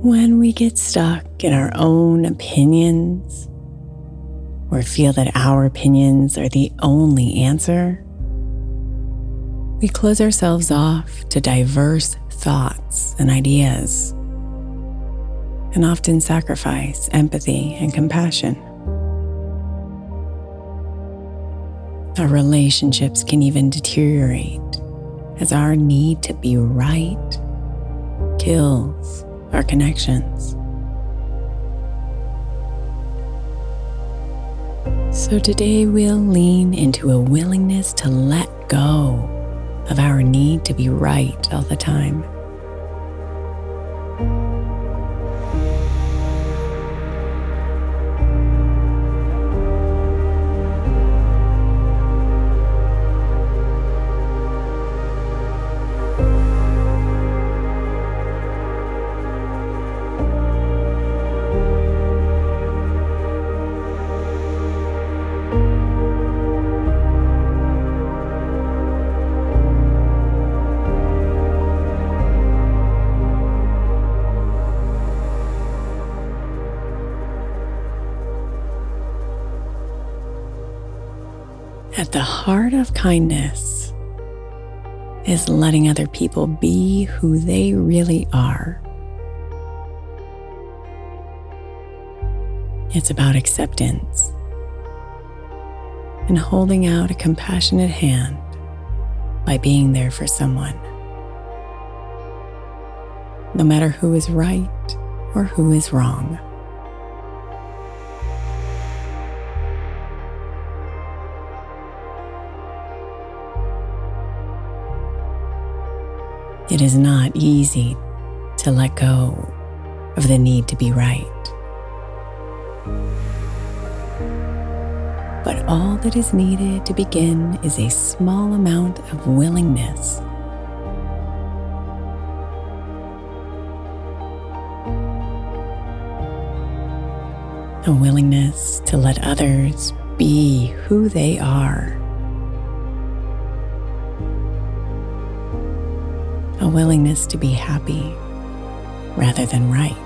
When we get stuck in our own opinions or feel that our opinions are the only answer, we close ourselves off to diverse thoughts and ideas and often sacrifice empathy and compassion. Our relationships can even deteriorate as our need to be right kills our connections. So today we'll lean into a willingness to let go of our need to be right all the time. At the heart of kindness is letting other people be who they really are. It's about acceptance and holding out a compassionate hand by being there for someone, no matter who is right or who is wrong. It is not easy to let go of the need to be right. But all that is needed to begin is a small amount of willingness. A willingness to let others be who they are willingness to be happy rather than right.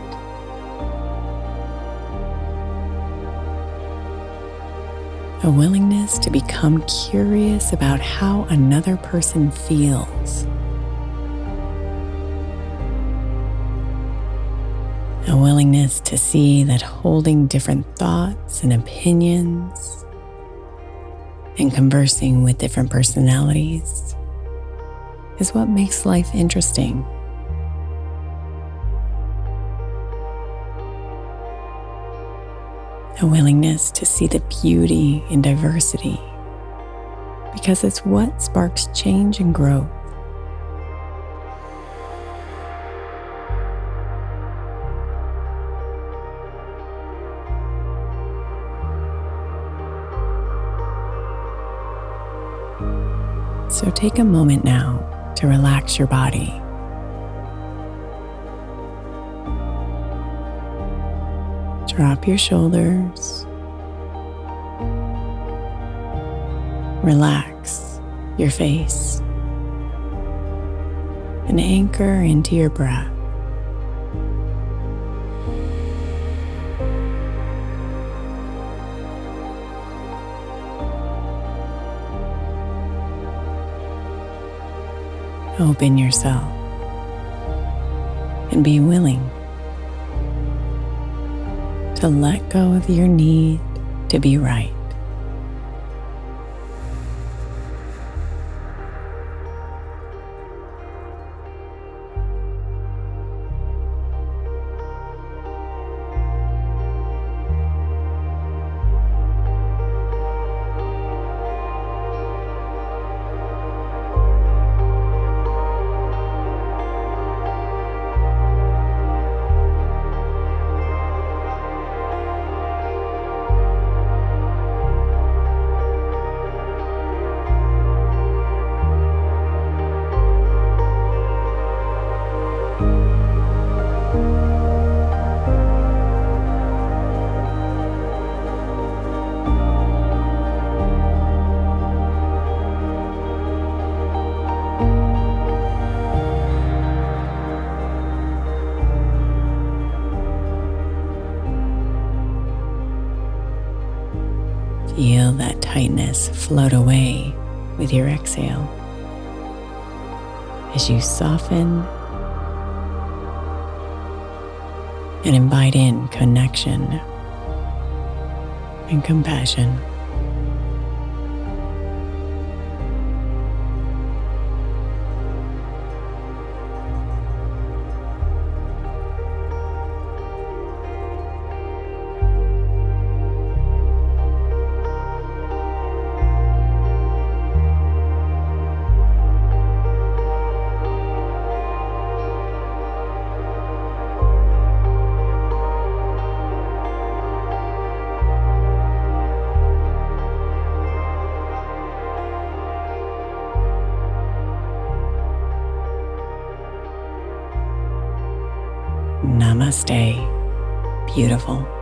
A willingness to become curious about how another person feels. A willingness to see that holding different thoughts and opinions and conversing with different personalities is what makes life interesting. A willingness to see the beauty in diversity because it's what sparks change and growth. So take a moment now to relax your body. Drop your shoulders. Relax your face and anchor into your breath. Open yourself and be willing to let go of your need to be right. Float away with your exhale as you soften and invite in connection and compassion. Namaste, beautiful.